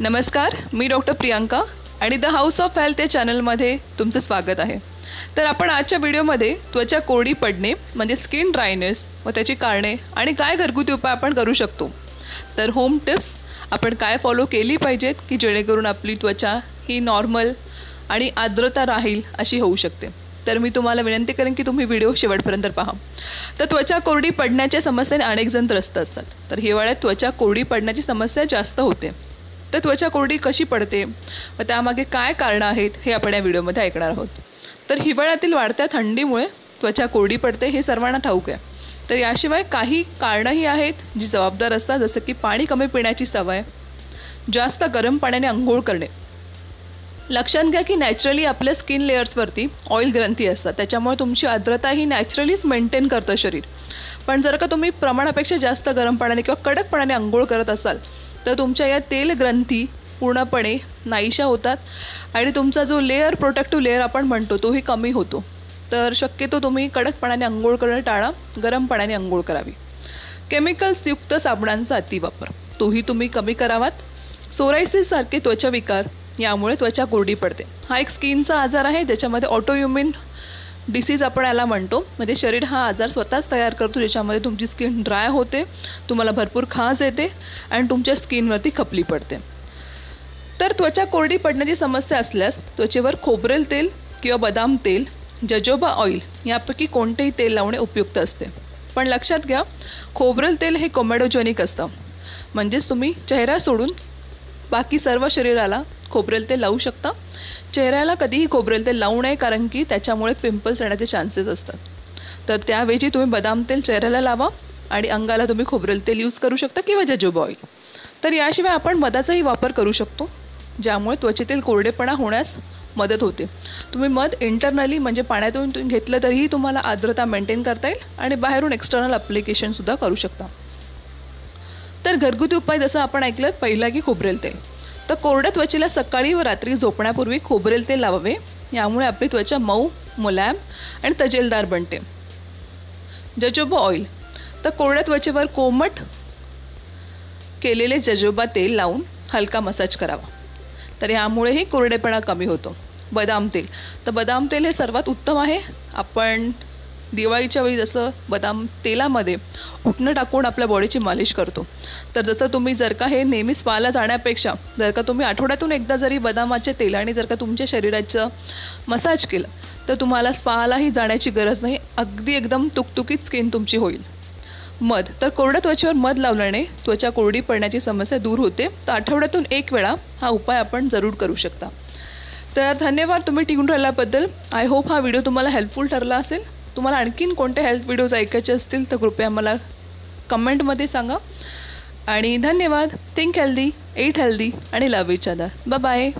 नमस्कार मी डॉक्टर प्रियांका आणि the house of health या चॅनलमध्ये तुमचं स्वागत आहे. तर आपण आजच्या व्हिडिओमध्ये त्वचा कोरडी पडणे म्हणजे स्किन ड्रायनेस व त्याची कारणे आणि काय घरगुती उपाय आपण करू शकतो. तर होम टिप्स आपण काय फॉलो केली पाहिजेत की जेणेकरून आपली त्वचा ही नॉर्मल आणि आर्द्रता राहील अशी होऊ शकते. तर मी तुम्हाला विनंती करेन की तुम्ही व्हिडिओ शेवटपर्यंत पहा. तर त्वचा कोरडी पडण्याच्या समस्येने अनेक जण त्रस्त असतात. तर हिवाळ्यात त्वचा कोरडी पडण्याची समस्या जास्त होते. तर त्वचा कोरडी कशी पडते? व त्यामागे काय कारणं आहेत हे आपण या व्हिडिओमध्ये ऐकणार आहोत. तर हिवाळ्यातील वाढत्या थंडीमुळे त्वचा कोरडी पडते हे सर्वांना ठाऊक आहे. तर याशिवाय काही कारणंही आहेत जी जबाबदार असतात जसं की पाणी कमी पिण्याची सवय जास्त गरम पाण्याने आंघोळ करणे. लक्षात घ्या की नॅचरली आपल्या स्किन लेअर्सवरती ऑइल ग्रंथी असतात. त्याच्यामुळे तुमची आर्द्रता ही नॅचरलीच मेंटेन करतं शरीर. पण जर का तुम्ही प्रमाणापेक्षा जास्त गरम पाण्याने किंवा कडक पाण्याने आंघोळ करत असाल तर तुमच्या या तेल ग्रंथी पूर्णपणे नाहीशा होतात आणि तुमचा जो लेअर प्रोटेक्टिव्ह लेअर आपण म्हणतो तोही कमी होतो. तर शक्यतो तुम्ही कडकपणाने आंघोळ करणं टाळा गरम पाण्याने आंघोळ करावी केमिकल्सयुक्त साबणांचा अतिवापर तोही तुम्ही कमी करावात. सोरायसिससारखे त्वचा विकार यामुळे त्वचा कोरडी पडते. हा एक स्किनचा आजार आहे ज्याच्यामध्ये ऑटोयुमिन डिसीज आपण याला म्हणतो. म्हणजे शरीर हा आजार स्वतःच तयार करतो ज्याच्यामध्ये तुमची स्किन ड्राय होते तुम्हाला भरपूर खाज येते आणि तुमच्या स्किनवरती खपली पडते. तर त्वचा कोरडी पडण्याची समस्या असल्यास त्वचेवर खोबरेल तेल किंवा बदाम तेल जजोबा ऑइल यापैकी कोणतेही तेल लावणे उपयुक्त असते. पण लक्षात घ्या खोबरेल तेल हे कोमॅडोजेनिक असतं. म्हणजेच तुम्ही चेहरा सोडून बाकी सर्व शरीराला खोबरेल तेल लावू शकता. चेहऱ्याला कधीही खोबरेल तेल लावू नये कारण की त्याच्यामुळे पिंपल्स येण्याचे चान्सेस असतात. तर त्यावेळी तुम्ही बदाम तेल चेहऱ्याला लावा आणि अंगाला तुम्ही खोबरेल तेल यूज करू शकता किंवा जजोबा ऑइल तर याशिवाय आपण मधाचाही वापर करू शकतो ज्यामुळे त्वचेतील कोरडेपणा होण्यास मदत होते. तुम्ही मध इंटरनली म्हणजे पाण्यातून घेतलं तरीही तुम्हाला आर्द्रता मेंटेन करता येईल आणि बाहेरून एक्सटर्नल अप्लिकेशनसुद्धा करू शकता. तर घरगुती उपाय जसं आपण ऐकलं पहिला की खोबरेल तेल. तर कोरड्या त्वचेला सकाळी व रात्री झोपण्यापूर्वी खोबरेल तेल लावावे. यामुळे आपली त्वचा मऊ मुलायम आणि तजेलदार बनते. जजोबा ऑइल तर कोरड्या त्वचेवर कोमट केलेले जजोबा तेल लावून हलका मसाज करावा. तर यामुळेही कोरडेपणा कमी होतो. बदाम तेल. तर बदाम तेल हे सर्वात उत्तम आहे. आपण दिवाळीच्या वेळी जसं बदाम तेलामध्ये उठणं टाकून आपल्या बॉडीची मालिश करतो. तर जसं तुम्ही जर का हे नेहमी स्पाला जाण्यापेक्षा जर का तुम्ही आठवड्यातून एकदा जरी बदामाचे तेलाने जर का तुमच्या शरीराचं मसाज केलं तर तुम्हाला स्पालाही जाण्याची गरज नाही. अगदी एकदम तुकतुकीत स्किन तुमची होईल. मध. तर कोरड्या त्वचेवर मध लावल्याने त्वचा कोरडी पडण्याची समस्या दूर होते. तर आठवड्यातून एक वेळा हा उपाय आपण जरूर करू शकता. तर धन्यवाद तुम्ही टिकून राहिल्याबद्दल. आय होप हा व्हिडिओ तुम्हाला हेल्पफुल ठरला असेल. तुम्हाला आणखीन कोणते हेल्थ व्हिडिओज ऐकायचे असतील तर कृपया मला कमेंटमध्ये सांगा. आणि धन्यवाद. थिंक हेल्दी एट हेल्दी आणि लव इच अदर बाय